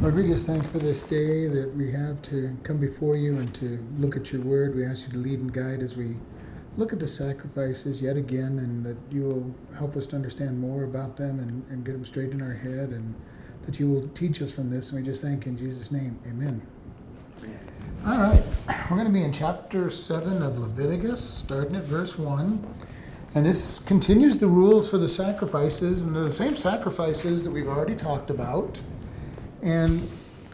Lord, we just thank you for this day that we have to come before you and to look at your word. We ask you to lead and guide as we look at the sacrifices yet again, and that you will help us to understand more about them and, and get them straight in our head, and that you will teach us from this. And we just thank you in Jesus' name. Amen. All right, we're going to be in chapter 7 of Leviticus, starting at verse 1. And this continues the rules for the sacrifices, and they're the same sacrifices that we've already talked about. And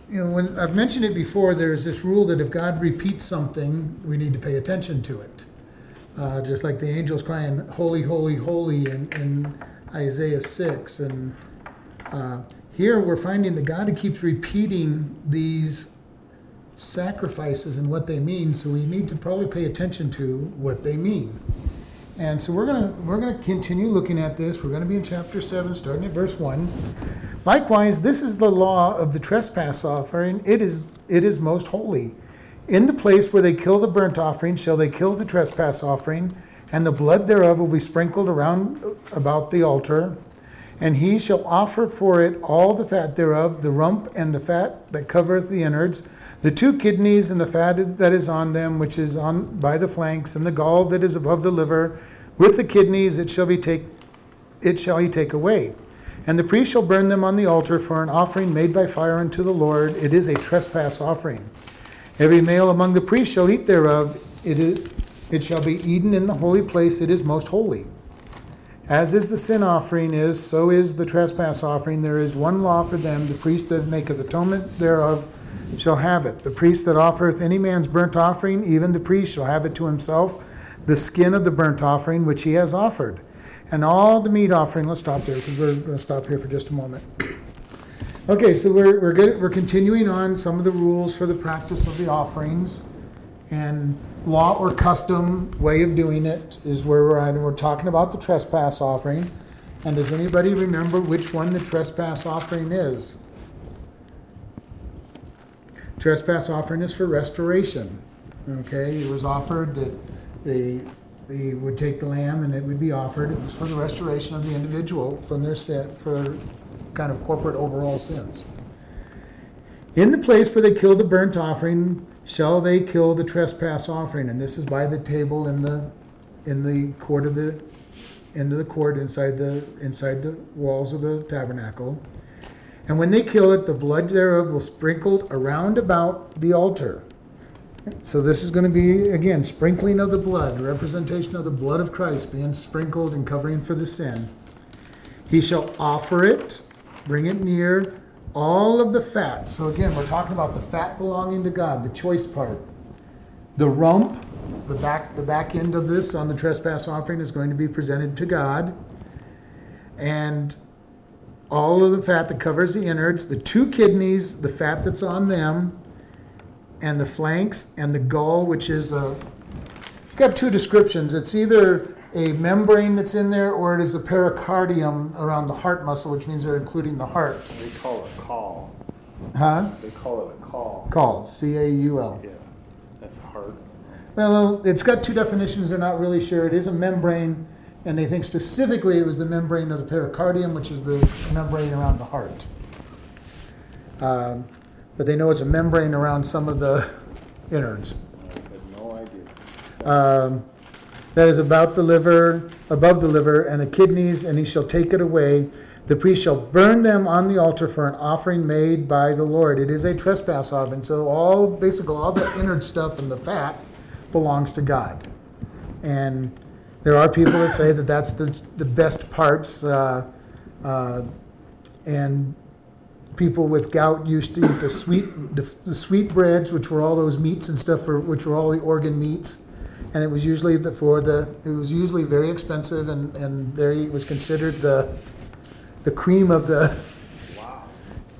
you know, when I've mentioned it before, there's this rule that if God repeats something, we need to pay attention to it. Uh, just like the angels crying, "Holy, holy, holy," in, in Isaiah six, and uh, here we're finding that God keeps repeating these sacrifices and what they mean. So we need to probably pay attention to what they mean. And so we're gonna we're gonna continue looking at this. We're gonna be in chapter seven, starting at verse one. Likewise, this is the law of the trespass offering. It is it is most holy. In the place where they kill the burnt offering, shall they kill the trespass offering, and the blood thereof will be sprinkled around about the altar. And he shall offer for it all the fat thereof, the rump and the fat that covereth the innards, the two kidneys and the fat that is on them, which is on by the flanks, and the gall that is above the liver, with the kidneys it shall be take it shall he take away. And the priest shall burn them on the altar for an offering made by fire unto the Lord. It is a trespass offering. Every male among the priests shall eat thereof. It, is, it shall be eaten in the holy place. It is most holy. As is the sin offering is, so is the trespass offering. There is one law for them. The priest that maketh atonement thereof shall have it. The priest that offereth any man's burnt offering, even the priest shall have it to himself, the skin of the burnt offering which he has offered. And all the meat offering, let's stop there because we're going to stop here for just a moment. Okay, so we're, we're, good, we're continuing on some of the rules for the practice of the offerings. And law or custom way of doing it is where we're at. And we're talking about the trespass offering. And does anybody remember which one the trespass offering is? Trespass offering is for restoration. Okay, it was offered that they, they would take the lamb and it would be offered. It was for the restoration of the individual from their sin, for kind of corporate overall sins. In the place where they kill the burnt offering, shall they kill the trespass offering? And this is by the table in the in the court of the into the court inside the inside the walls of the tabernacle. And when they kill it, the blood thereof will sprinkled around about the altar. So this is going to be again sprinkling of the blood, representation of the blood of Christ being sprinkled and covering for the sin. He shall offer it, bring it near, all of the fat. So again, we're talking about the fat belonging to God, the choice part. The rump, the back the back end of this on the trespass offering is going to be presented to God. And all of the fat that covers the innards, the two kidneys, the fat that's on them, and the flanks and the gall, which is a. It's got two descriptions. It's either a membrane that's in there, or it is a pericardium around the heart muscle, which means they're including the heart. They call it caul. Huh? They call it a caul. Caul, C A U L. Yeah, that's heart. Well, it's got two definitions. They're not really sure. It is a membrane, and they think specifically it was the membrane of the pericardium, which is the membrane around the heart. Um, but they know it's a membrane around some of the innards. No idea. um, that is about the liver, above the liver, and the kidneys, and he shall take it away. The priest shall burn them on the altar for an offering made by the Lord. It is a trespass offering, so all basically all the innard stuff and the fat belongs to God. And there are people that say that that's the the best parts, uh, uh, and people with gout used to eat the sweet the, the sweet breads, which were all those meats and stuff, for, which were all the organ meats, and it was usually the, for the it was usually very expensive, and and very it was considered the the cream of the Wow.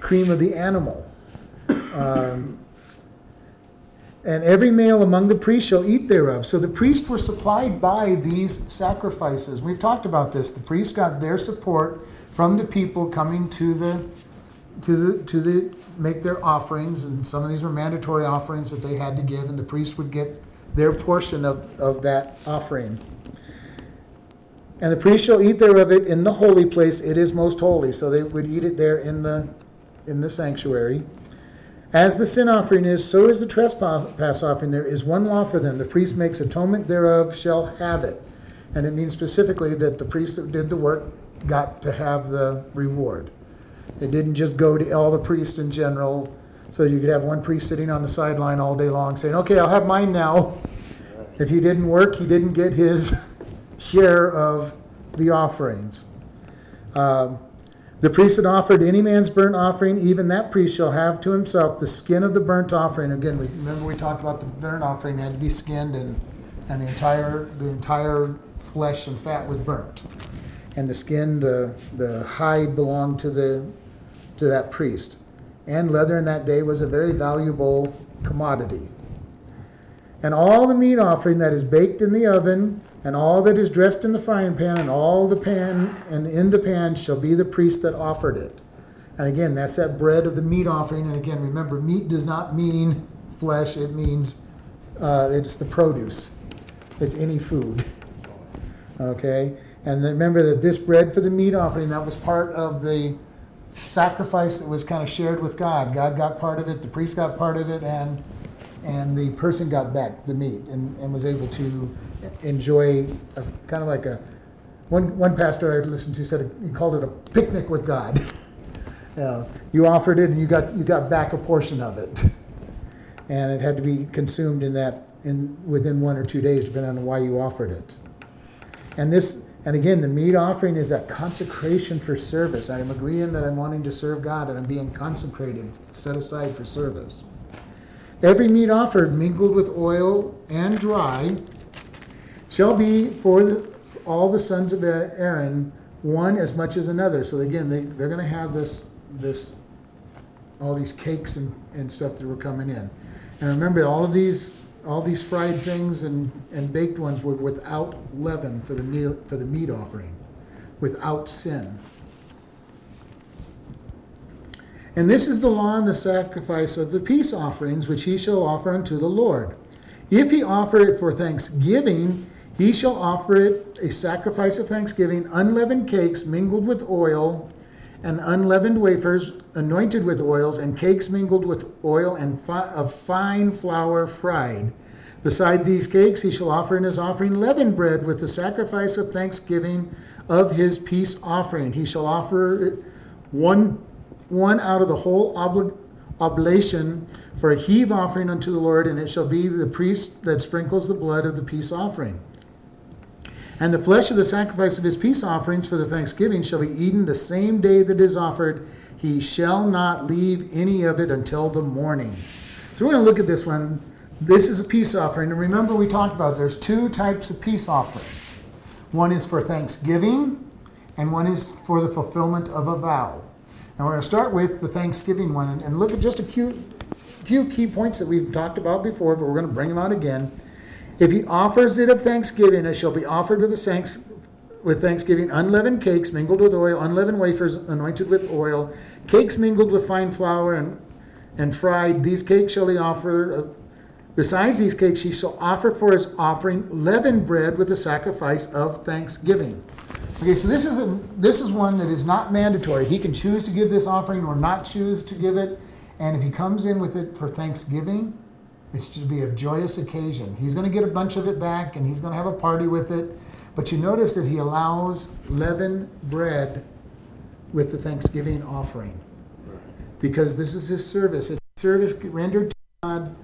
cream of the animal. Um, and every male among the priests shall eat thereof. So the priests were supplied by these sacrifices. We've talked about this. The priests got their support from the people coming to the to the to the make their offerings, and some of these were mandatory offerings that they had to give, and the priests would get their portion of, of that offering. And the priest shall eat thereof it in the holy place, it is most holy. So they would eat it there in the in the sanctuary. As the sin offering is, so is the trespass offering. There is one law for them. The priest makes atonement thereof shall have it. And it means specifically that the priest that did the work got to have the reward. It didn't just go to all the priests in general, so you could have one priest sitting on the sideline all day long saying, Okay, I'll have mine now. If he didn't work, he didn't get his share of the offerings. Um, the priest that offered any man's burnt offering, even that priest shall have to himself the skin of the burnt offering. Again, we, remember we talked about the burnt offering had to be skinned and, and the entire the entire flesh and fat was burnt. And the skin, the the hide belonged to the to that priest. And leather in that day was a very valuable commodity. And all the meat offering that is baked in the oven, and all that is dressed in the frying pan, and all the pan and in the pan shall be the priest that offered it. And again, that's that bread of the meat offering. And again, remember, meat does not mean flesh, it means uh, it's the produce, it's any food. Okay? And remember that this bread for the meat offering, that was part of the sacrifice that was kind of shared with God. God got part of it, the priest got part of it, and and the person got back the meat and, and was able to enjoy a, kind of like a one one pastor I listened to said he called it a picnic with God. uh, you offered it and you got you got back a portion of it, and it had to be consumed in that in within one or two days, depending on why you offered it. And this and again, the meat offering is that consecration for service. I am agreeing that I'm wanting to serve God and I'm being consecrated, set aside for service. Every meat offered mingled with oil and dry shall be for the, all the sons of Aaron one as much as another. So again, they, they're going to have this this all these cakes and, and stuff that were coming in. And remember, all of these all these fried things and, and baked ones were without leaven for the meal for the meat offering, without sin. And this is the law and the sacrifice of the peace offerings which he shall offer unto the Lord. If he offer it for thanksgiving, he shall offer it a sacrifice of thanksgiving, unleavened cakes mingled with oil, and unleavened wafers anointed with oils, and cakes mingled with oil and fi- of fine flour fried. Beside these cakes, he shall offer in his offering leavened bread with the sacrifice of thanksgiving of his peace offering. He shall offer one one out of the whole oblation for a heave offering unto the Lord, and it shall be the priest that sprinkles the blood of the peace offering. And the flesh of the sacrifice of his peace offerings for the thanksgiving shall be eaten the same day that it is offered. He shall not leave any of it until the morning. So we're going to look at this one. This is a peace offering. And remember, we talked about there's two types of peace offerings one is for thanksgiving, and one is for the fulfillment of a vow. And we're going to start with the Thanksgiving one and, look at just a few key points that we've talked about before, but we're going to bring them out again. If he offers it of thanksgiving, it shall be offered with the thanks, with thanksgiving unleavened cakes mingled with oil, unleavened wafers anointed with oil, cakes mingled with fine flour and and fried. These cakes shall he offer. Besides these cakes, he shall offer for his offering leavened bread with the sacrifice of thanksgiving. Okay, so this is a this is one that is not mandatory. He can choose to give this offering or not choose to give it, and if he comes in with it for Thanksgiving, it should be a joyous occasion. He's going to get a bunch of it back, and he's going to have a party with it. But you notice that he allows leavened bread with the Thanksgiving offering because this is his service. It's service rendered to God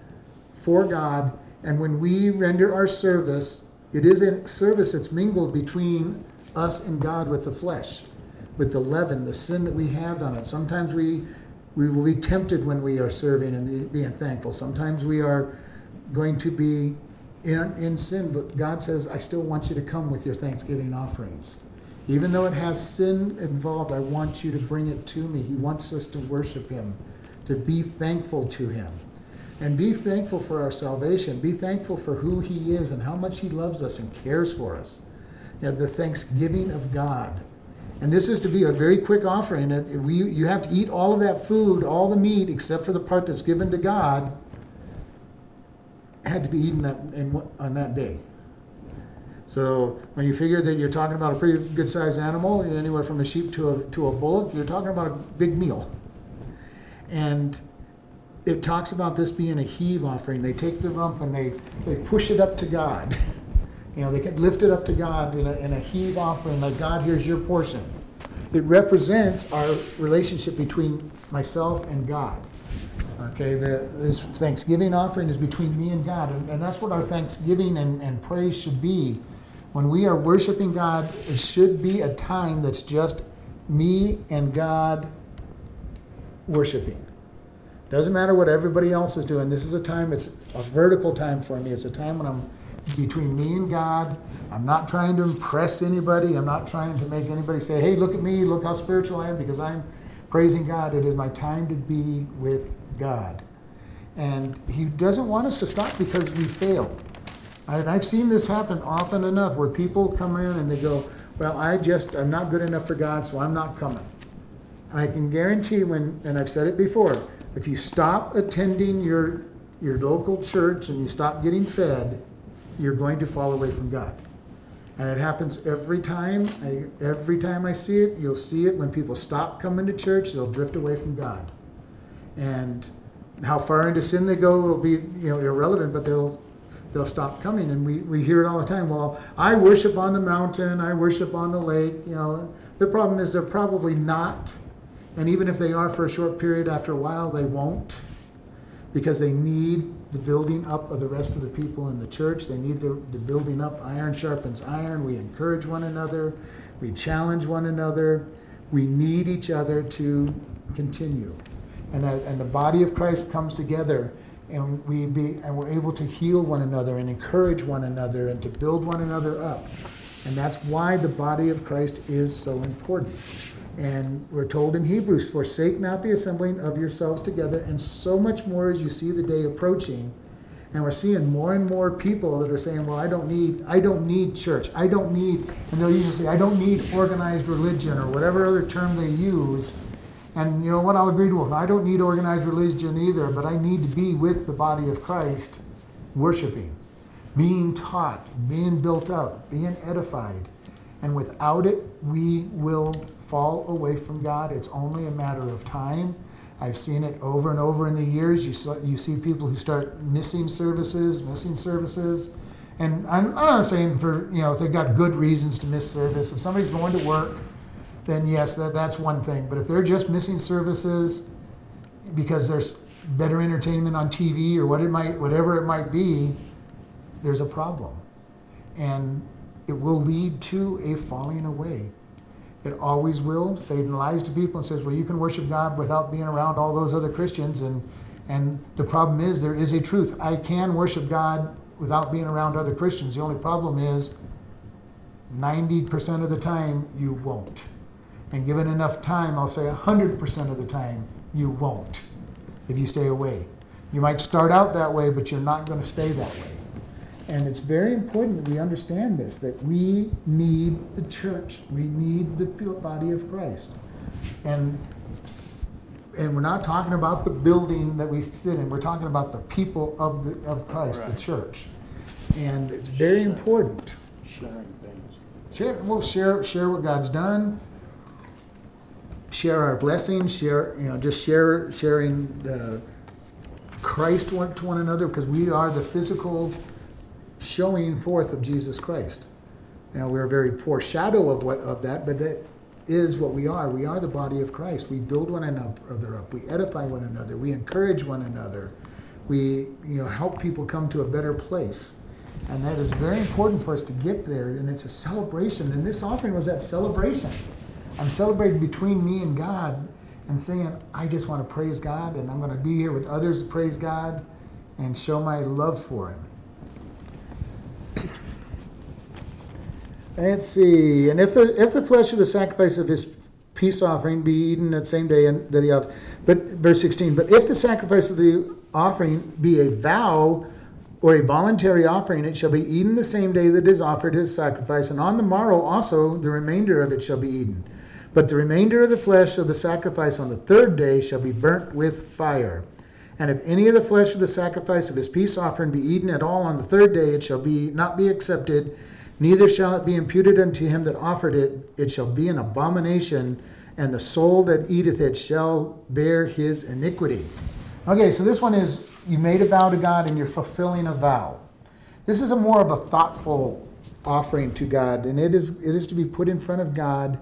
for God, and when we render our service, it is a service that's mingled between us and God with the flesh, with the leaven, the sin that we have on it. Sometimes we we will be tempted when we are serving and being thankful. Sometimes we are going to be in, in sin, but God says, I still want you to come with your thanksgiving offerings. Even though it has sin involved, I want you to bring it to me. He wants us to worship Him, to be thankful to Him. And be thankful for our salvation. Be thankful for who He is and how much He loves us and cares for us. You know, the thanksgiving of God. And this is to be a very quick offering. It- We, you have to eat all of that food, all the meat, except for the part that's given to God, had to be eaten that, in, on that day. So when you figure that you're talking about a pretty good sized animal, anywhere from a sheep to a, to a bullock, you're talking about a big meal. And it talks about this being a heave offering. They take the lump and they, they push it up to God. You know, they can lift it up to God in a, in a heave offering, like, God, here's your portion. It represents our relationship between myself and God. Okay, the, this Thanksgiving offering is between me and God, and, and that's what our thanksgiving and, and praise should be. When we are worshiping God, it should be a time that's just me and God worshiping. Doesn't matter what everybody else is doing. This is a time, it's a vertical time for me. It's a time when I'm between me and God. I'm not trying to impress anybody. I'm not trying to make anybody say, hey, look at me, look how spiritual I am, because I'm praising God. It is my time to be with God. And He doesn't want us to stop because we failed. And I've seen this happen often enough where people come in and they go, well, I just, I'm not good enough for God, so I'm not coming. And I can guarantee when, and I've said it before, if you stop attending your, your local church and you stop getting fed, you're going to fall away from God. And it happens every time. I, every time I see it, you'll see it when people stop coming to church, they'll drift away from God. And how far into sin they go will be, you know, irrelevant, but they'll they'll stop coming. And we, we hear it all the time. Well, I worship on the mountain, I worship on the lake, you know. The problem is they're probably not. And even if they are for a short period, after a while they won't. Because they need the building up of the rest of the people in the church. They need the, the building up. Iron sharpens iron. We encourage one another. We challenge one another. We need each other to continue. And, and the body of Christ comes together and we be and we're able to heal one another and encourage one another and to build one another up. And that's why the body of Christ is so important. And we're told in Hebrews, forsake not the assembling of yourselves together, and so much more as you see the day approaching. And we're seeing more and more people that are saying, Well, I don't need I don't need church. I don't need and they'll usually say, I don't need organized religion or whatever other term they use. And you know what I'll agree with? I don't need organized religion either, but I need to be with the body of Christ worshiping, being taught, being built up, being edified. And without it, we will fall away from God. It's only a matter of time. I've seen it over and over in the years. You, saw, you see people who start missing services, missing services. And I'm, I'm not saying for, you know, if they've got good reasons to miss service. If somebody's going to work, then yes, that, that's one thing. But if they're just missing services because there's better entertainment on TV or what it might, whatever it might be, there's a problem. And it will lead to a falling away. It always will. Satan lies to people and says, well, you can worship God without being around all those other Christians. And, and the problem is, there is a truth. I can worship God without being around other Christians. The only problem is, 90% of the time, you won't. And given enough time, I'll say 100% of the time, you won't if you stay away. You might start out that way, but you're not going to stay that way. And it's very important that we understand this that we need the church, we need the body of Christ. And and we're not talking about the building that we sit in. We're talking about the people of the of Christ, the church. And it's very important. Sharing things. Share, we'll share share what God's done. Share our blessings. Share you know just share sharing the Christ one to one another because we are the physical showing forth of Jesus Christ. Now we're a very poor shadow of what of that, but that is what we are. We are the body of Christ. We build one another up. We edify one another. We encourage one another. We you know help people come to a better place. And that is very important for us to get there. And it's a celebration. And this offering was that celebration. I'm celebrating between me and God and saying, I just want to praise God and I'm going to be here with others to praise God and show my love for Him. Let's see. And if the if the flesh of the sacrifice of his peace offering be eaten that same day and that he offered, but verse sixteen. But if the sacrifice of the offering be a vow or a voluntary offering, it shall be eaten the same day that is offered his sacrifice, and on the morrow also the remainder of it shall be eaten. But the remainder of the flesh of the sacrifice on the third day shall be burnt with fire. And if any of the flesh of the sacrifice of his peace offering be eaten at all on the third day, it shall be not be accepted, neither shall it be imputed unto him that offered it. It shall be an abomination, and the soul that eateth it shall bear his iniquity. Okay, so this one is you made a vow to God and you're fulfilling a vow. This is a more of a thoughtful offering to God, and it is it is to be put in front of God,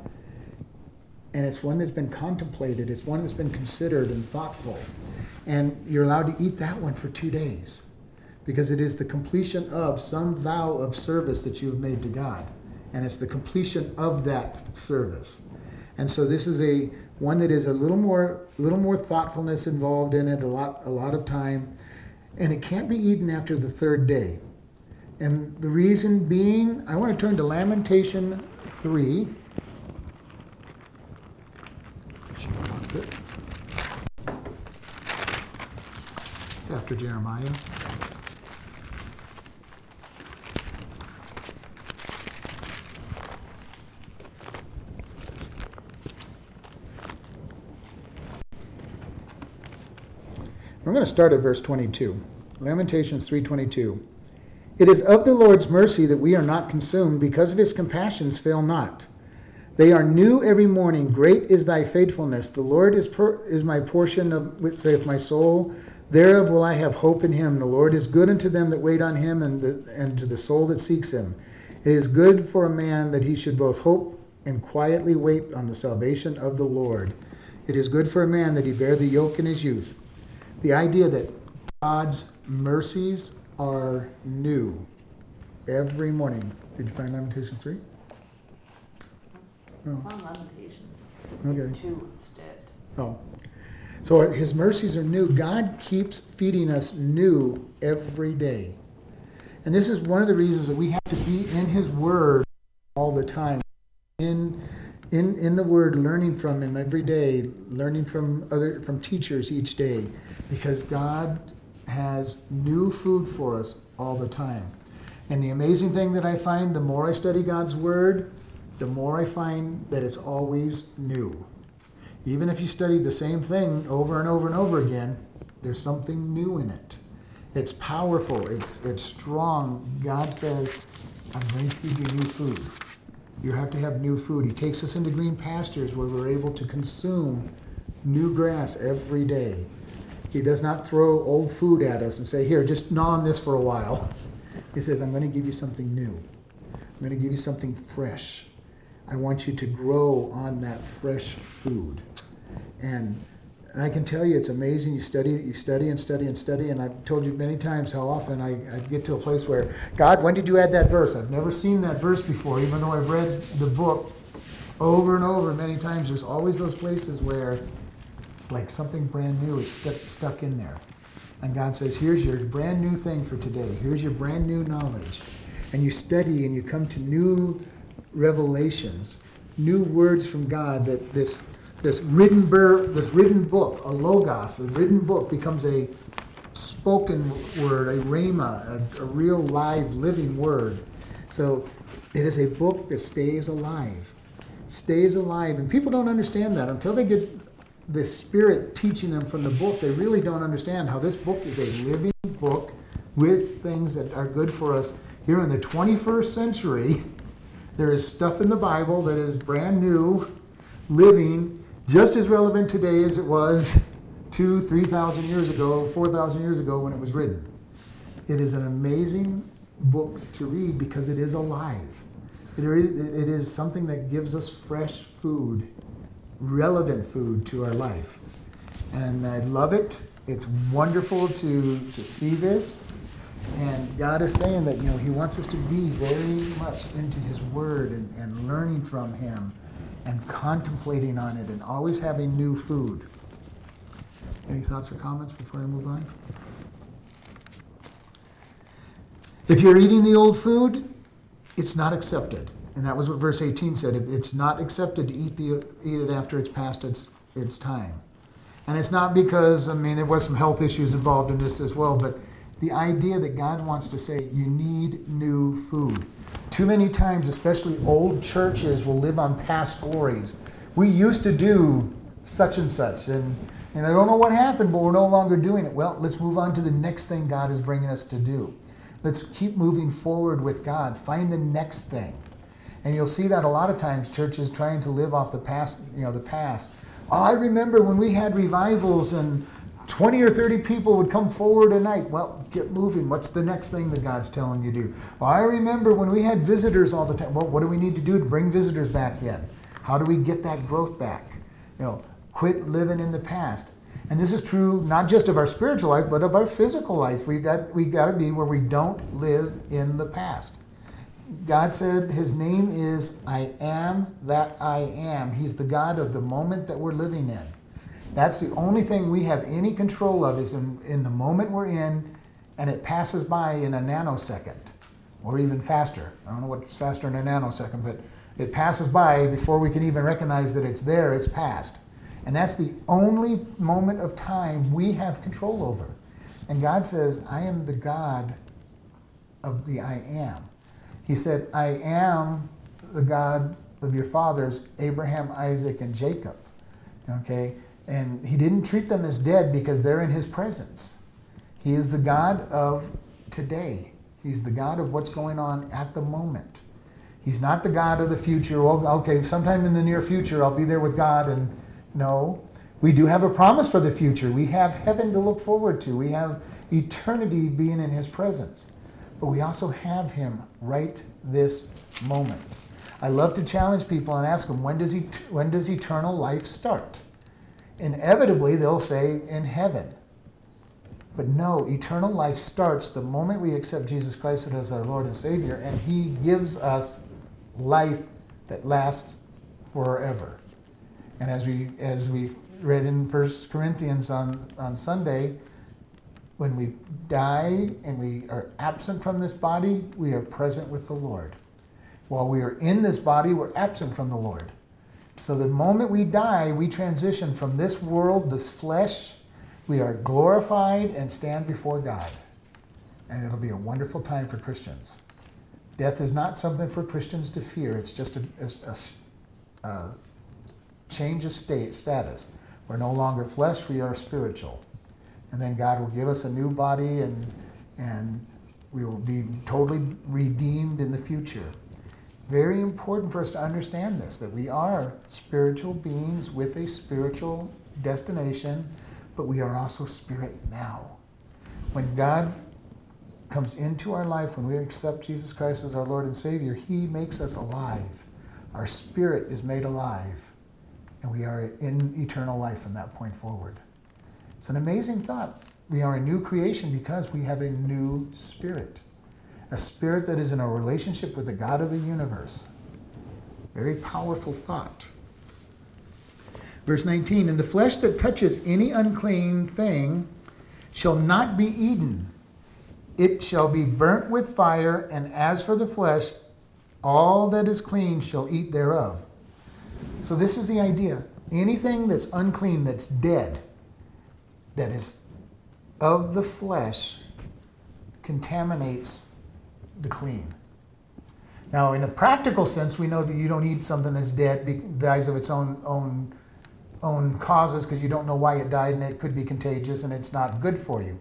and it's one that's been contemplated, it's one that's been considered and thoughtful. And you're allowed to eat that one for two days because it is the completion of some vow of service that you have made to God. And it's the completion of that service. And so this is a one that is a little more little more thoughtfulness involved in it, a lot a lot of time. And it can't be eaten after the third day. And the reason being, I want to turn to Lamentation 3. After Jeremiah. We're going to start at verse 22. Lamentations 3:22. It is of the Lord's mercy that we are not consumed, because of his compassions fail not. They are new every morning. Great is thy faithfulness. The Lord is, per, is my portion of saith my soul. Thereof will I have hope in him. The Lord is good unto them that wait on him, and, the, and to the soul that seeks him. It is good for a man that he should both hope and quietly wait on the salvation of the Lord. It is good for a man that he bear the yoke in his youth. The idea that God's mercies are new every morning. Did you find Lamentations 3? Oh, On Lamentations. okay. Two instead. Oh. So his mercies are new. God keeps feeding us new every day. And this is one of the reasons that we have to be in his word all the time. In in in the word learning from him every day, learning from other from teachers each day because God has new food for us all the time. And the amazing thing that I find the more I study God's word, the more I find that it's always new. Even if you study the same thing over and over and over again, there's something new in it. It's powerful, it's, it's strong. God says, I'm going to feed you new food. You have to have new food. He takes us into green pastures where we're able to consume new grass every day. He does not throw old food at us and say, Here, just gnaw on this for a while. He says, I'm going to give you something new. I'm going to give you something fresh. I want you to grow on that fresh food. And, and I can tell you, it's amazing. You study, you study and study and study. And I've told you many times how often I, I get to a place where, God, when did you add that verse? I've never seen that verse before, even though I've read the book over and over many times. There's always those places where it's like something brand new is stuck, stuck in there. And God says, Here's your brand new thing for today. Here's your brand new knowledge. And you study and you come to new revelations, new words from God that this this written bur- this written book, a logos, a written book becomes a spoken word, a rhema, a, a real live living word. So it is a book that stays alive. Stays alive. And people don't understand that until they get the Spirit teaching them from the book, they really don't understand how this book is a living book with things that are good for us here in the 21st century. There is stuff in the Bible that is brand new, living, just as relevant today as it was two, 3,000 years ago, 4,000 years ago when it was written. It is an amazing book to read because it is alive. It is, something that gives us fresh food relevant food to our life. And I love it. It's wonderful to, to see this. And God is saying that, you know, He wants us to be very much into His Word and, and learning from Him and contemplating on it and always having new food. Any thoughts or comments before I move on? If you're eating the old food, it's not accepted. And that was what verse 18 said. It's not accepted to eat, the, eat it after it's past its, its time. And it's not because, I mean, there was some health issues involved in this as well, but the idea that God wants to say you need new food. Too many times, especially old churches, will live on past glories. We used to do such and such, and, and I don't know what happened, but we're no longer doing it. Well, let's move on to the next thing God is bringing us to do. Let's keep moving forward with God. Find the next thing. And you'll see that a lot of times churches trying to live off the past, you know, the past. Oh, I remember when we had revivals and 20 or 30 people would come forward a night. Well, get moving. What's the next thing that God's telling you to do? Well, I remember when we had visitors all the time. Well, what do we need to do to bring visitors back in? How do we get that growth back? You know, quit living in the past. And this is true not just of our spiritual life, but of our physical life. We got we got to be where we don't live in the past. God said his name is I am that I am. He's the God of the moment that we're living in. That's the only thing we have any control of is in, in the moment we're in, and it passes by in a nanosecond, or even faster. I don't know what's faster than a nanosecond, but it passes by before we can even recognize that it's there, it's past. And that's the only moment of time we have control over. And God says, I am the God of the I am. He said, I am the God of your fathers, Abraham, Isaac, and Jacob. Okay? And he didn't treat them as dead because they're in his presence. He is the God of today. He's the God of what's going on at the moment. He's not the God of the future. Well, okay, sometime in the near future, I'll be there with God. And no, we do have a promise for the future. We have heaven to look forward to. We have eternity being in his presence. But we also have him right this moment. I love to challenge people and ask them, when does, he, when does eternal life start? Inevitably, they'll say, in heaven. But no, eternal life starts the moment we accept Jesus Christ as our Lord and Savior, and He gives us life that lasts forever. And as we as we read in First Corinthians on, on Sunday, when we die and we are absent from this body, we are present with the Lord. While we are in this body, we're absent from the Lord. So the moment we die, we transition from this world, this flesh, we are glorified and stand before God. And it'll be a wonderful time for Christians. Death is not something for Christians to fear, it's just a, a, a change of state status. We're no longer flesh, we are spiritual. And then God will give us a new body and, and we will be totally redeemed in the future. Very important for us to understand this that we are spiritual beings with a spiritual destination, but we are also spirit now. When God comes into our life, when we accept Jesus Christ as our Lord and Savior, He makes us alive. Our spirit is made alive, and we are in eternal life from that point forward. It's an amazing thought. We are a new creation because we have a new spirit, a spirit that is in a relationship with the God of the universe. Very powerful thought. Verse 19 And the flesh that touches any unclean thing shall not be eaten, it shall be burnt with fire, and as for the flesh, all that is clean shall eat thereof. So, this is the idea. Anything that's unclean, that's dead, that is of the flesh, contaminates the clean. Now, in a practical sense, we know that you don't eat something that's dead, dies of its own own own causes, because you don't know why it died, and it could be contagious, and it's not good for you.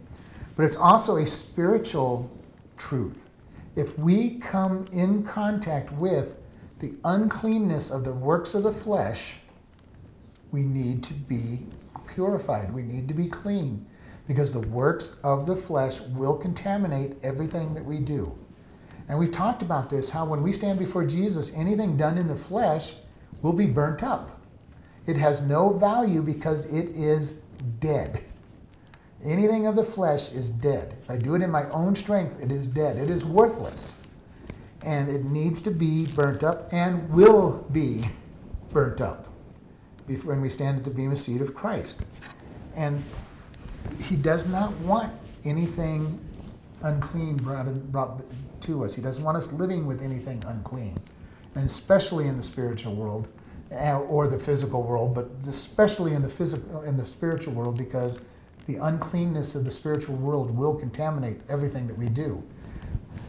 But it's also a spiritual truth. If we come in contact with the uncleanness of the works of the flesh, we need to be purified. We need to be clean because the works of the flesh will contaminate everything that we do. And we've talked about this how when we stand before Jesus, anything done in the flesh will be burnt up. It has no value because it is dead. Anything of the flesh is dead. If I do it in my own strength, it is dead. It is worthless. And it needs to be burnt up and will be burnt up when we stand at the bema seat of Christ. And he does not want anything unclean brought, brought to us. He doesn't want us living with anything unclean, and especially in the spiritual world uh, or the physical world, but especially in the physical in the spiritual world because the uncleanness of the spiritual world will contaminate everything that we do.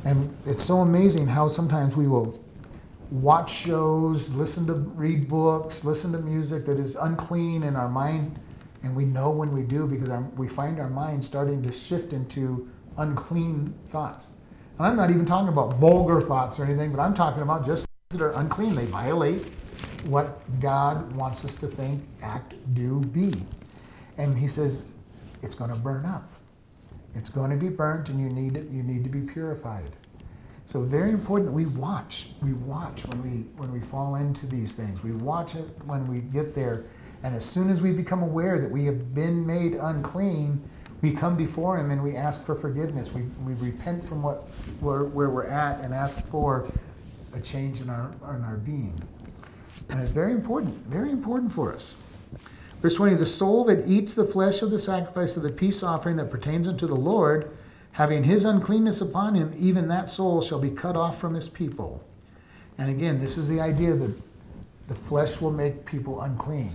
And it's so amazing how sometimes we will watch shows, listen to read books, listen to music that is unclean in our mind, and we know when we do because our, we find our mind starting to shift into unclean thoughts. And I'm not even talking about vulgar thoughts or anything, but I'm talking about just that are unclean. They violate what God wants us to think, act, do, be. And he says, it's going to burn up. It's going to be burnt, and you need it. You need to be purified. So very important that we watch. We watch when we when we fall into these things. We watch it when we get there, and as soon as we become aware that we have been made unclean, we come before Him and we ask for forgiveness. We, we repent from what where, where we're at and ask for a change in our in our being. And it's very important, very important for us. Verse 20 The soul that eats the flesh of the sacrifice of the peace offering that pertains unto the Lord, having his uncleanness upon him, even that soul shall be cut off from his people. And again, this is the idea that the flesh will make people unclean.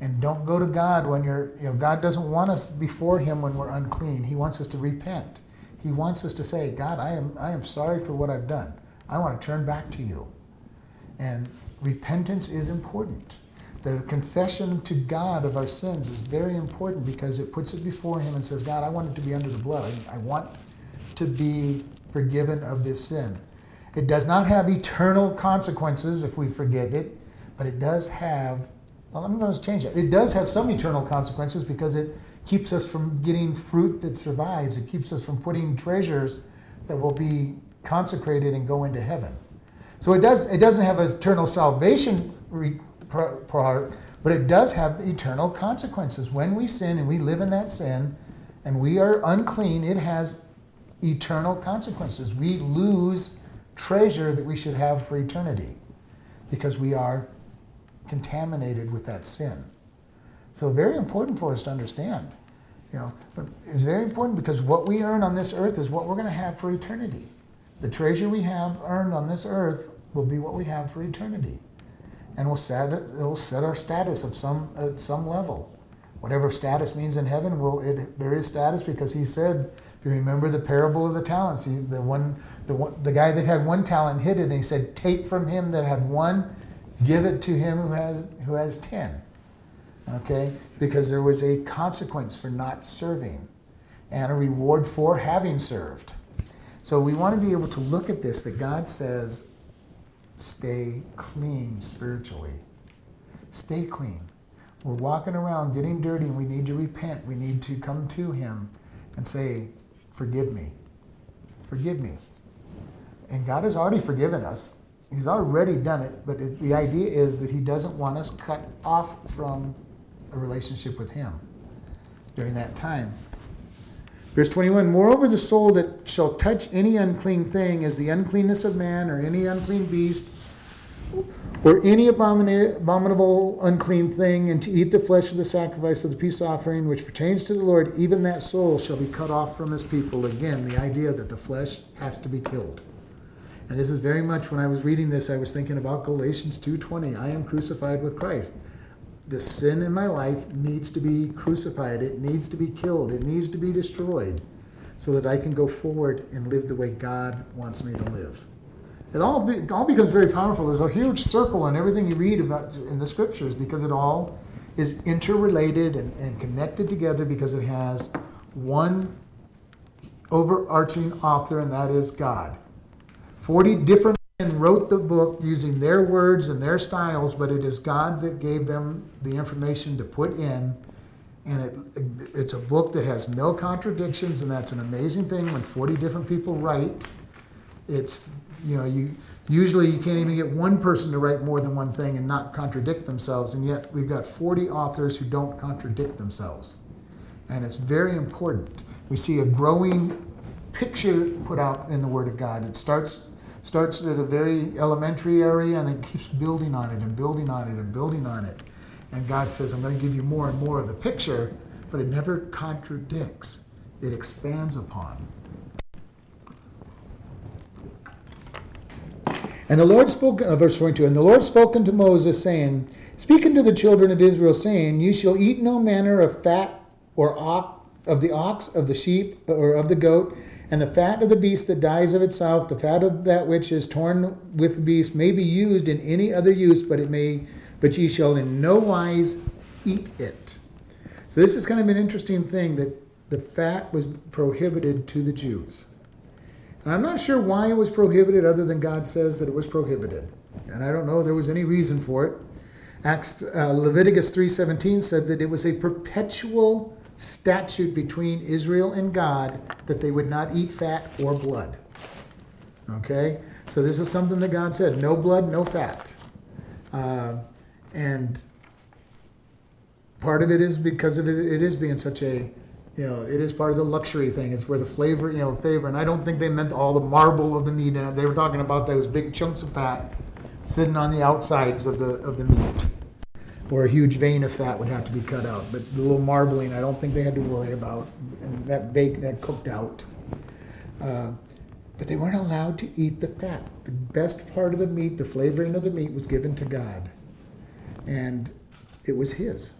And don't go to God when you're, you know, God doesn't want us before him when we're unclean. He wants us to repent. He wants us to say, God, I am, I am sorry for what I've done. I want to turn back to you. And repentance is important. The confession to God of our sins is very important because it puts it before Him and says, God, I want it to be under the blood. I, I want to be forgiven of this sin. It does not have eternal consequences if we forget it, but it does have, well, I'm going to change that. It does have some eternal consequences because it keeps us from getting fruit that survives. It keeps us from putting treasures that will be consecrated and go into heaven. So it does. It doesn't have eternal salvation re- part, but it does have eternal consequences. When we sin and we live in that sin, and we are unclean, it has eternal consequences. We lose treasure that we should have for eternity because we are contaminated with that sin. So very important for us to understand. You know, it's very important because what we earn on this earth is what we're going to have for eternity. The treasure we have earned on this earth will be what we have for eternity. And will set, it will set our status of some, at some level. Whatever status means in heaven, will it, is status because he said, if you remember the parable of the talents, he, the, one, the, one, the guy that had one talent hid it, and he said, Take from him that had one, give it to him who has, who has ten. Okay? Because there was a consequence for not serving and a reward for having served. So we want to be able to look at this that God says, stay clean spiritually. Stay clean. We're walking around getting dirty and we need to repent. We need to come to Him and say, Forgive me. Forgive me. And God has already forgiven us. He's already done it, but it, the idea is that He doesn't want us cut off from a relationship with Him during that time. Verse 21 Moreover, the soul that shall touch any unclean thing, as the uncleanness of man, or any unclean beast, or any abominable unclean thing, and to eat the flesh of the sacrifice of the peace offering, which pertains to the Lord, even that soul shall be cut off from his people. Again, the idea that the flesh has to be killed. And this is very much when I was reading this, I was thinking about Galatians 2:20. I am crucified with Christ the sin in my life needs to be crucified. It needs to be killed. It needs to be destroyed so that I can go forward and live the way God wants me to live. It all, be, all becomes very powerful. There's a huge circle in everything you read about in the scriptures because it all is interrelated and, and connected together because it has one overarching author, and that is God. 40 different men wrote the book using their words and their styles, but it is God that gave them the information to put in. And it, it's a book that has no contradictions, and that's an amazing thing when 40 different people write. It's, you know, you usually you can't even get one person to write more than one thing and not contradict themselves, and yet we've got 40 authors who don't contradict themselves. And it's very important. We see a growing picture put out in the Word of God. It starts starts at a very elementary area and then keeps building on it and building on it and building on it. And God says, I'm going to give you more and more of the picture, but it never contradicts, it expands upon. And the Lord spoke, uh, verse 22, and the Lord spoke unto Moses, saying, Speak unto the children of Israel, saying, You shall eat no manner of fat or ox, of the ox, of the sheep, or of the goat, and the fat of the beast that dies of itself, the fat of that which is torn with the beast, may be used in any other use, but it may, but ye shall in no wise eat it. So this is kind of an interesting thing that the fat was prohibited to the Jews. And I'm not sure why it was prohibited, other than God says that it was prohibited. and I don't know there was any reason for it. Acts, uh, Leviticus 3:17 said that it was a perpetual statute between Israel and God that they would not eat fat or blood. Okay, so this is something that God said: no blood, no fat. Uh, and part of it is because of it, it is being such a you know it is part of the luxury thing. It's where the flavor you know favor. And i don't think they meant all the marble of the meat. They were talking about those big chunks of fat sitting on the outsides of the of the meat or a huge vein of fat would have to be cut out. But the little marbling i don't think they had to worry about. And that baked that cooked out. Uh, but they weren't allowed to eat the fat. The best part of the meat the flavoring of the meat was given to god. And it was his.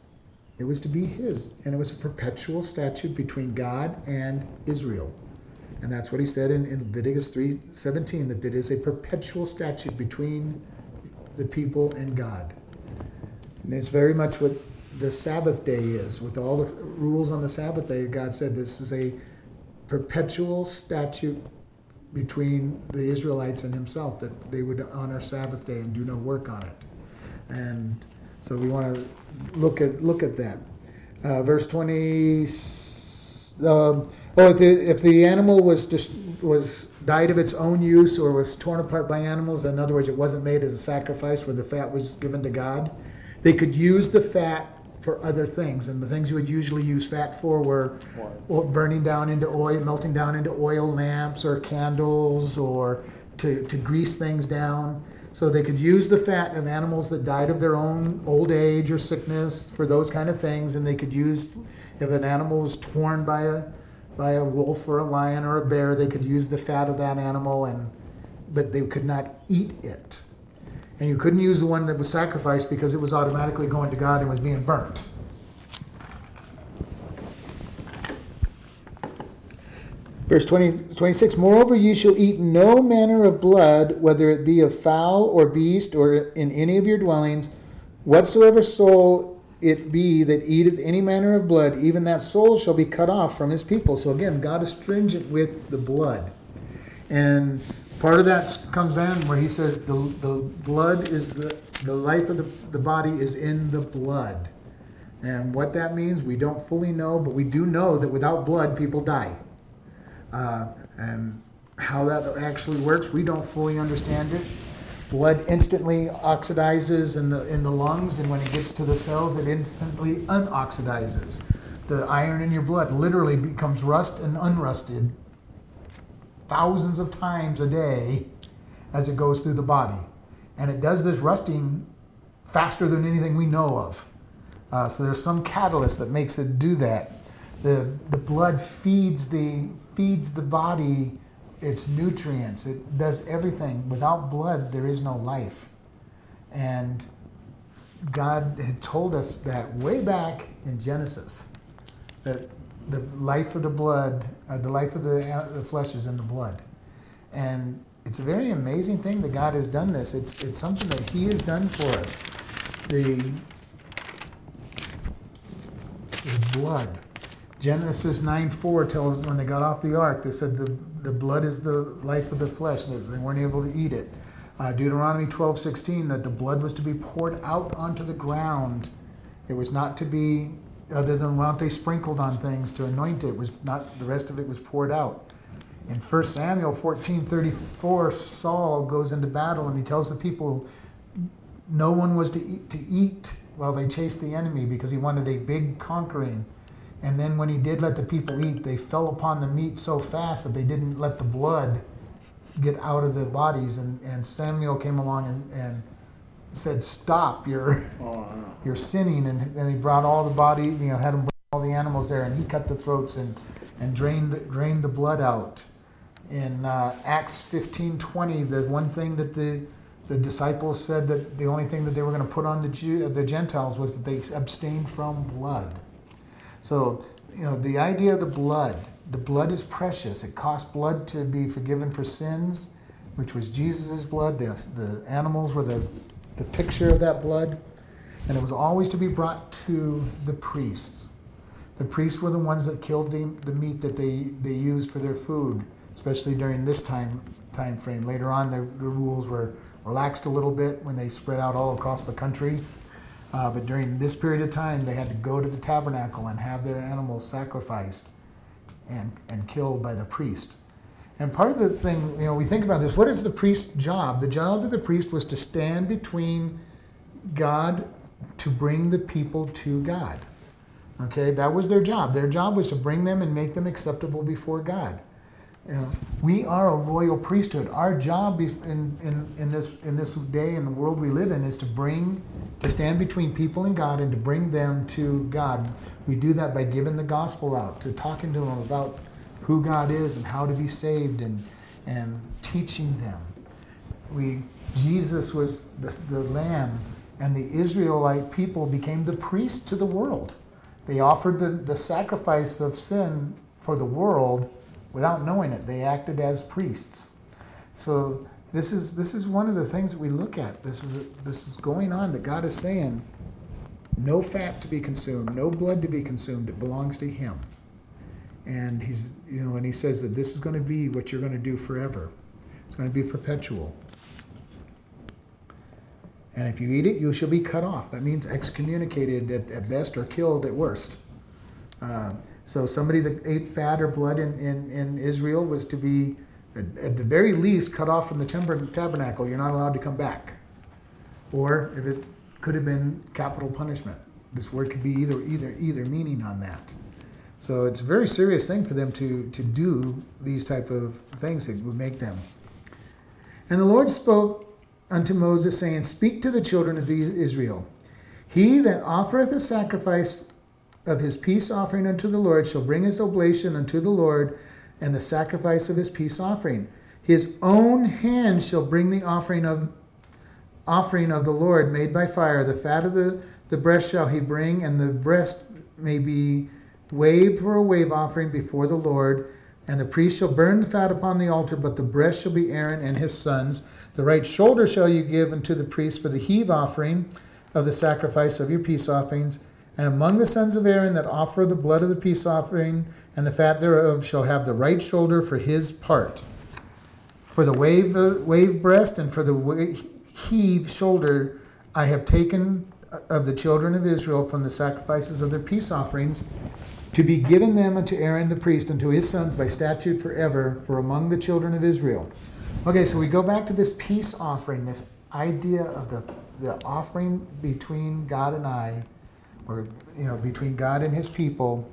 It was to be his, and it was a perpetual statute between God and Israel. And that's what he said in, in Leviticus 3:17, that it is a perpetual statute between the people and God. And it's very much what the Sabbath day is. With all the rules on the Sabbath day, God said this is a perpetual statute between the Israelites and himself, that they would honor Sabbath day and do no work on it. And so we want to look at look at that. Uh, verse twenty. Um, oh, if the, if the animal was just was died of its own use or was torn apart by animals, in other words, it wasn't made as a sacrifice where the fat was given to God, they could use the fat for other things. And the things you would usually use fat for were well, burning down into oil, melting down into oil lamps or candles, or to, to grease things down. So they could use the fat of animals that died of their own old age or sickness for those kind of things, and they could use if an animal was torn by a by a wolf or a lion or a bear, they could use the fat of that animal, and but they could not eat it. And you couldn't use the one that was sacrificed because it was automatically going to God and was being burnt. Verse 20, 26 Moreover, you shall eat no manner of blood, whether it be of fowl or beast or in any of your dwellings. Whatsoever soul it be that eateth any manner of blood, even that soul shall be cut off from his people. So again, God is stringent with the blood. And part of that comes in where he says the, the blood is the, the life of the, the body is in the blood. And what that means, we don't fully know, but we do know that without blood, people die. Uh, and how that actually works, we don't fully understand it. Blood instantly oxidizes in the in the lungs, and when it gets to the cells, it instantly unoxidizes. The iron in your blood literally becomes rust and unrusted thousands of times a day as it goes through the body, and it does this rusting faster than anything we know of. Uh, so there's some catalyst that makes it do that the the blood feeds the feeds the body its nutrients. It does everything. Without blood, there is no life. And God had told us that way back in Genesis that the life of the blood, uh, the life of the, uh, the flesh is in the blood. And it's a very amazing thing that God has done this. It's, it's something that He has done for us. The, the blood Genesis 9 4 tells when they got off the ark, they said the, the blood is the life of the flesh. They weren't able to eat it. Uh, Deuteronomy 12 16, that the blood was to be poured out onto the ground. It was not to be, other than what they sprinkled on things to anoint it, was not, the rest of it was poured out. In 1 Samuel 14 34, Saul goes into battle and he tells the people no one was to eat, to eat while they chased the enemy because he wanted a big conquering. And then when he did let the people eat, they fell upon the meat so fast that they didn't let the blood get out of the bodies. And, and Samuel came along and, and said, Stop, you're, oh, you're sinning. And then he brought all the body, you know, had him bring all the animals there, and he cut the throats and, and drained, the, drained the blood out. In uh, Acts 15 20, the one thing that the the disciples said that the only thing that they were going to put on the Jew, the Gentiles was that they abstained from blood. So, you know, the idea of the blood, the blood is precious. It cost blood to be forgiven for sins, which was Jesus' blood. The, the animals were the, the picture of that blood. And it was always to be brought to the priests. The priests were the ones that killed the, the meat that they, they used for their food. especially during this time time frame. Later on, the, the rules were relaxed a little bit when they spread out all across the country. Uh, but during this period of time, they had to go to the tabernacle and have their animals sacrificed and, and killed by the priest. And part of the thing, you know, we think about this what is the priest's job? The job of the priest was to stand between God to bring the people to God. Okay, that was their job. Their job was to bring them and make them acceptable before God. You know, we are a royal priesthood. Our job in, in, in, this, in this day in the world we live in is to bring, to stand between people and God and to bring them to God. We do that by giving the gospel out, to talking to them about who God is and how to be saved and, and teaching them. We, Jesus was the, the Lamb, and the Israelite people became the priest to the world. They offered the, the sacrifice of sin for the world without knowing it. They acted as priests. So this is this is one of the things that we look at. This is this is going on that God is saying, no fat to be consumed, no blood to be consumed. It belongs to Him. And He's you know, and He says that this is going to be what you're going to do forever. It's going to be perpetual. And if you eat it, you shall be cut off. That means excommunicated at, at best or killed at worst. Uh, so somebody that ate fat or blood in, in, in Israel was to be, at, at the very least, cut off from the temple tabernacle. You're not allowed to come back. Or if it could have been capital punishment. This word could be either either either meaning on that. So it's a very serious thing for them to, to do these type of things that would make them. And the Lord spoke unto Moses, saying, Speak to the children of Israel. He that offereth a sacrifice of his peace offering unto the Lord shall bring his oblation unto the Lord and the sacrifice of his peace offering. His own hand shall bring the offering of offering of the Lord made by fire. The fat of the, the breast shall he bring, and the breast may be waved for a wave offering before the Lord. And the priest shall burn the fat upon the altar, but the breast shall be Aaron and his sons. The right shoulder shall you give unto the priest for the heave offering of the sacrifice of your peace offerings. And among the sons of Aaron that offer the blood of the peace offering and the fat thereof shall have the right shoulder for his part. For the wave, uh, wave breast and for the heave shoulder I have taken of the children of Israel from the sacrifices of their peace offerings to be given them unto Aaron the priest and to his sons by statute forever for among the children of Israel. Okay, so we go back to this peace offering, this idea of the, the offering between God and I or you know between God and his people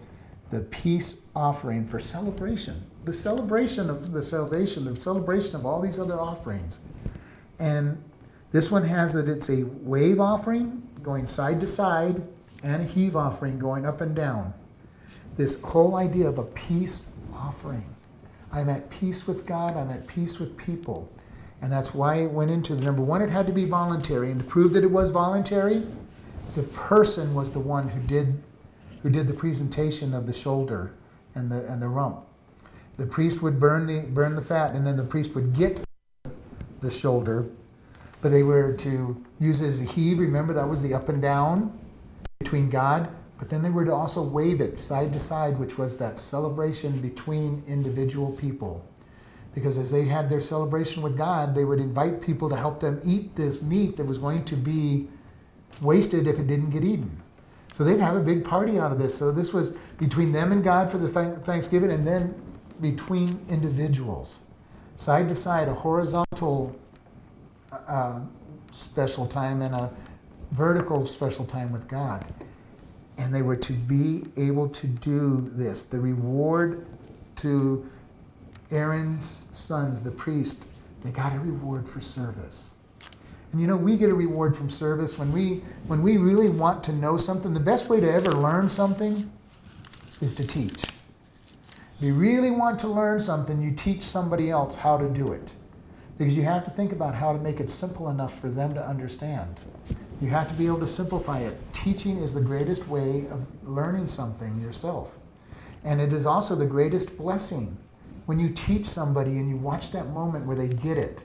the peace offering for celebration the celebration of the salvation the celebration of all these other offerings and this one has that it's a wave offering going side to side and a heave offering going up and down this whole idea of a peace offering i'm at peace with god i'm at peace with people and that's why it went into the number one it had to be voluntary and to prove that it was voluntary the person was the one who did who did the presentation of the shoulder and the and the rump. The priest would burn the burn the fat, and then the priest would get the shoulder, but they were to use it as a heave. Remember that was the up and down between God. But then they were to also wave it side to side, which was that celebration between individual people. Because as they had their celebration with God, they would invite people to help them eat this meat that was going to be wasted if it didn't get eaten. So they'd have a big party out of this. So this was between them and God for the Thanksgiving, and then between individuals, side to side, a horizontal uh, special time and a vertical special time with God. And they were to be able to do this. The reward to Aaron's sons, the priest, they got a reward for service. And you know, we get a reward from service when we when we really want to know something. The best way to ever learn something is to teach. If you really want to learn something, you teach somebody else how to do it. Because you have to think about how to make it simple enough for them to understand. You have to be able to simplify it. Teaching is the greatest way of learning something yourself. And it is also the greatest blessing when you teach somebody and you watch that moment where they get it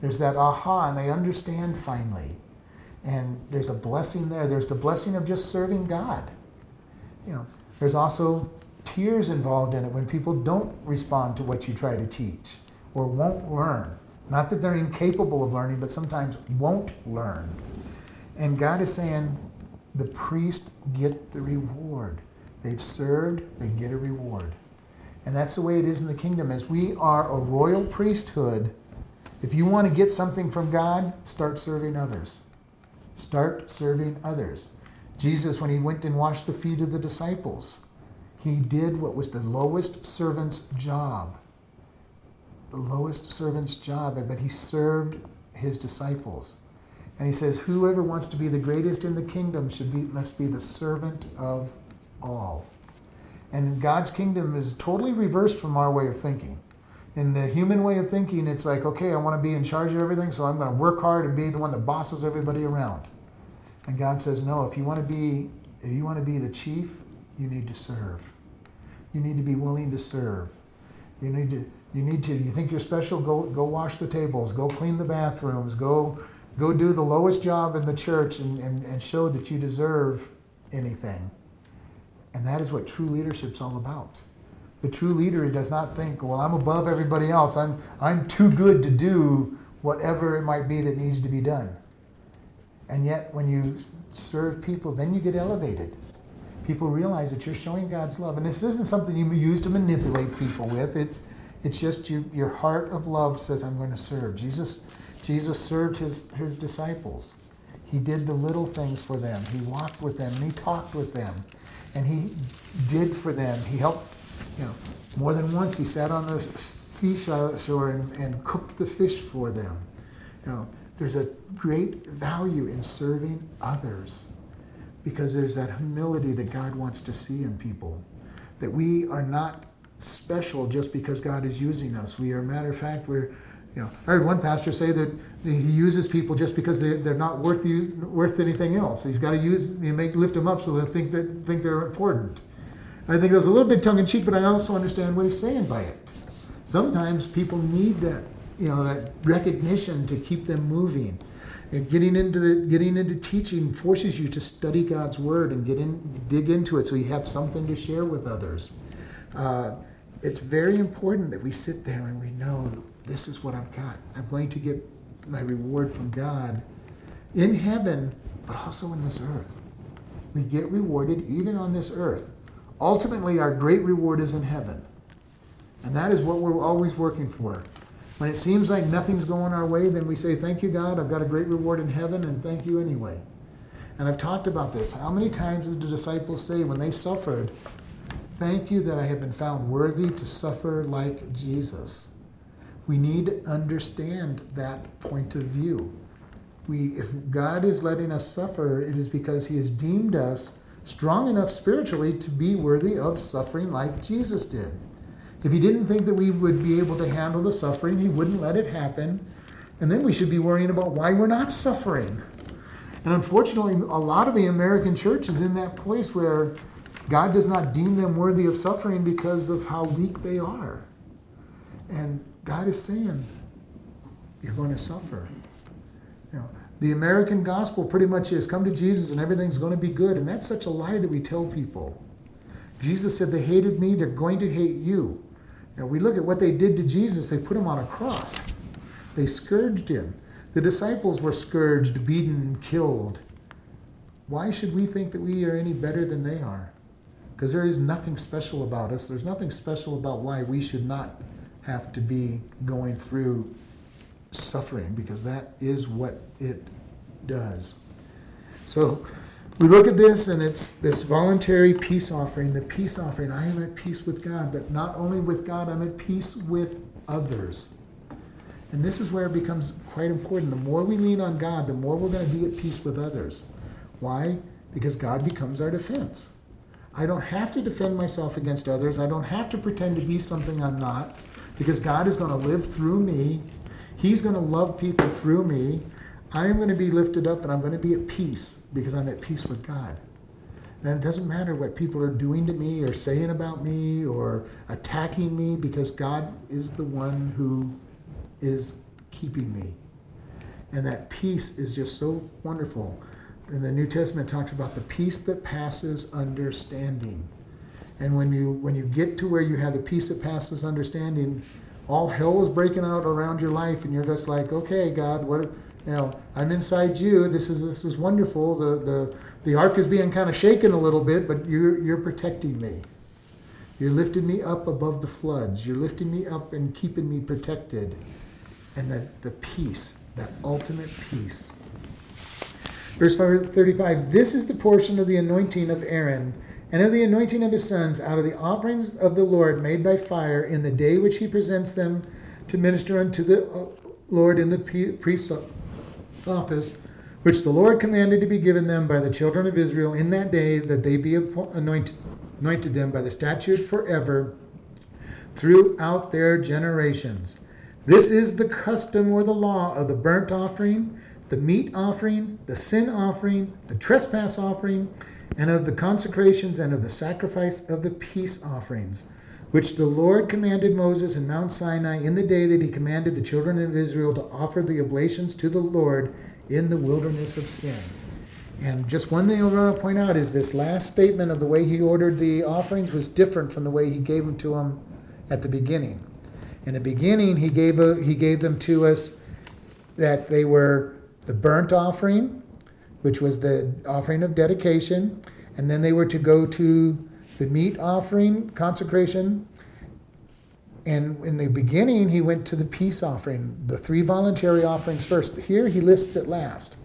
there's that aha, and they understand finally. And there's a blessing there. There's the blessing of just serving God. You know, there's also tears involved in it when people don't respond to what you try to teach or won't learn. Not that they're incapable of learning, but sometimes won't learn. And God is saying, the priest get the reward. They've served, they get a reward. And that's the way it is in the kingdom. As we are a royal priesthood, if you want to get something from God, start serving others. Start serving others. Jesus, when he went and washed the feet of the disciples, he did what was the lowest servant's job. The lowest servant's job, but he served his disciples. And he says, Whoever wants to be the greatest in the kingdom should be, must be the servant of all. And God's kingdom is totally reversed from our way of thinking. In the human way of thinking, it's like, okay, I want to be in charge of everything, so I'm going to work hard and be the one that bosses everybody around. And God says, no, if you want to be if you want to be the chief, you need to serve. You need to be willing to serve. You need to you need to you think you're special, go go wash the tables, go clean the bathrooms, go go do the lowest job in the church and, and, and show that you deserve anything. And that is what true leadership's all about. The true leader does not think, well, I'm above everybody else. I'm, I'm too good to do whatever it might be that needs to be done. And yet, when you serve people, then you get elevated. People realize that you're showing God's love. And this isn't something you use to manipulate people with. It's, it's just you, your heart of love says, I'm going to serve. Jesus, Jesus served his, his disciples. He did the little things for them. He walked with them and he talked with them. And he did for them. He helped, you know, more than once he sat on the seashore and, and cooked the fish for them. You know, there's a great value in serving others because there's that humility that God wants to see in people. That we are not special just because God is using us. We are, matter of fact, we're, you know, I heard one pastor say that he uses people just because they, they're not worth worth anything else. He's got to use, you make lift them up so they think that think they're important. I think it was a little bit tongue in cheek, but I also understand what he's saying by it. Sometimes people need that, you know, that recognition to keep them moving. And getting into the getting into teaching forces you to study God's word and get in, dig into it, so you have something to share with others. Uh, it's very important that we sit there and we know this is what I've got. I'm going to get my reward from God in heaven, but also in this earth. We get rewarded even on this earth. Ultimately, our great reward is in heaven. And that is what we're always working for. When it seems like nothing's going our way, then we say, Thank you, God, I've got a great reward in heaven, and thank you anyway. And I've talked about this. How many times did the disciples say when they suffered, Thank you that I have been found worthy to suffer like Jesus? We need to understand that point of view. We, if God is letting us suffer, it is because He has deemed us strong enough spiritually to be worthy of suffering like Jesus did. If He didn't think that we would be able to handle the suffering, He wouldn't let it happen. And then we should be worrying about why we're not suffering. And unfortunately, a lot of the American church is in that place where God does not deem them worthy of suffering because of how weak they are. And God is saying, you're going to suffer. You know, the American gospel pretty much is come to Jesus and everything's going to be good. And that's such a lie that we tell people. Jesus said, They hated me, they're going to hate you. Now, we look at what they did to Jesus, they put him on a cross, they scourged him. The disciples were scourged, beaten, killed. Why should we think that we are any better than they are? Because there is nothing special about us. There's nothing special about why we should not have to be going through suffering, because that is what it does. So we look at this, and it's this voluntary peace offering. The peace offering, I am at peace with God, but not only with God, I'm at peace with others. And this is where it becomes quite important. The more we lean on God, the more we're going to be at peace with others. Why? Because God becomes our defense. I don't have to defend myself against others. I don't have to pretend to be something I'm not because God is going to live through me. He's going to love people through me. I am going to be lifted up and I'm going to be at peace because I'm at peace with God. And it doesn't matter what people are doing to me or saying about me or attacking me because God is the one who is keeping me. And that peace is just so wonderful. And the New Testament talks about the peace that passes understanding. And when you when you get to where you have the peace that passes understanding, all hell is breaking out around your life, and you're just like, okay, God, what you know, I'm inside you. This is this is wonderful. The the the ark is being kind of shaken a little bit, but you're you're protecting me. You're lifting me up above the floods. You're lifting me up and keeping me protected. And the, the peace, that ultimate peace. Verse 35 This is the portion of the anointing of Aaron and of the anointing of his sons out of the offerings of the Lord made by fire in the day which he presents them to minister unto the uh, Lord in the priest's office, which the Lord commanded to be given them by the children of Israel in that day, that they be anointed them by the statute forever throughout their generations. This is the custom or the law of the burnt offering, the meat offering, the sin offering, the trespass offering, and of the consecrations and of the sacrifice of the peace offerings, which the Lord commanded Moses in Mount Sinai in the day that he commanded the children of Israel to offer the oblations to the Lord in the wilderness of sin. And just one thing I want to point out is this last statement of the way he ordered the offerings was different from the way he gave them to them at the beginning. In the beginning, he gave a, he gave them to us that they were the burnt offering, which was the offering of dedication, and then they were to go to the meat offering, consecration. And in the beginning, he went to the peace offering, the three voluntary offerings first. Here, he lists it last.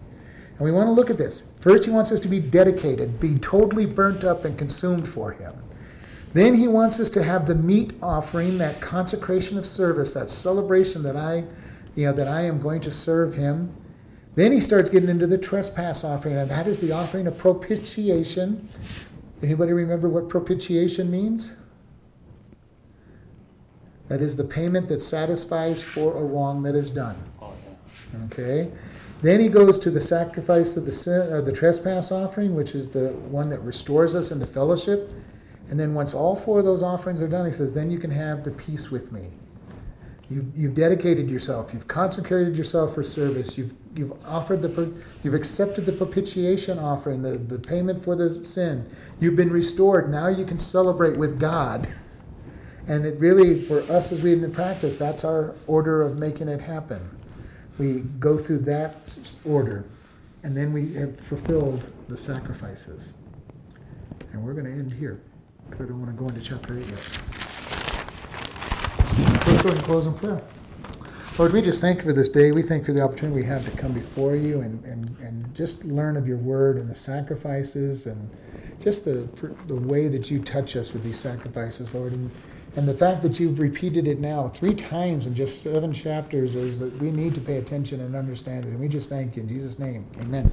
And we want to look at this. First, he wants us to be dedicated, be totally burnt up and consumed for him. Then he wants us to have the meat offering, that consecration of service, that celebration that I, you know, that I am going to serve him. Then he starts getting into the trespass offering, and that is the offering of propitiation. Anybody remember what propitiation means? That is the payment that satisfies for a wrong that is done. Okay. Then he goes to the sacrifice of the sin, uh, the trespass offering, which is the one that restores us into fellowship. And then once all four of those offerings are done, he says, then you can have the peace with me. You've, you've dedicated yourself. You've consecrated yourself for service. You've, you've offered the, you've accepted the propitiation offering, the, the payment for the sin. You've been restored. Now you can celebrate with God. And it really, for us as we in practice, that's our order of making it happen. We go through that order, and then we have fulfilled the sacrifices. And we're going to end here, because I don't want to go into chapter 8 yet. Go ahead and close in prayer. Lord, we just thank you for this day. We thank you for the opportunity we have to come before you and, and, and just learn of your word and the sacrifices and just the, the way that you touch us with these sacrifices, Lord. And, and the fact that you've repeated it now three times in just seven chapters is that we need to pay attention and understand it. And we just thank you in Jesus' name. Amen.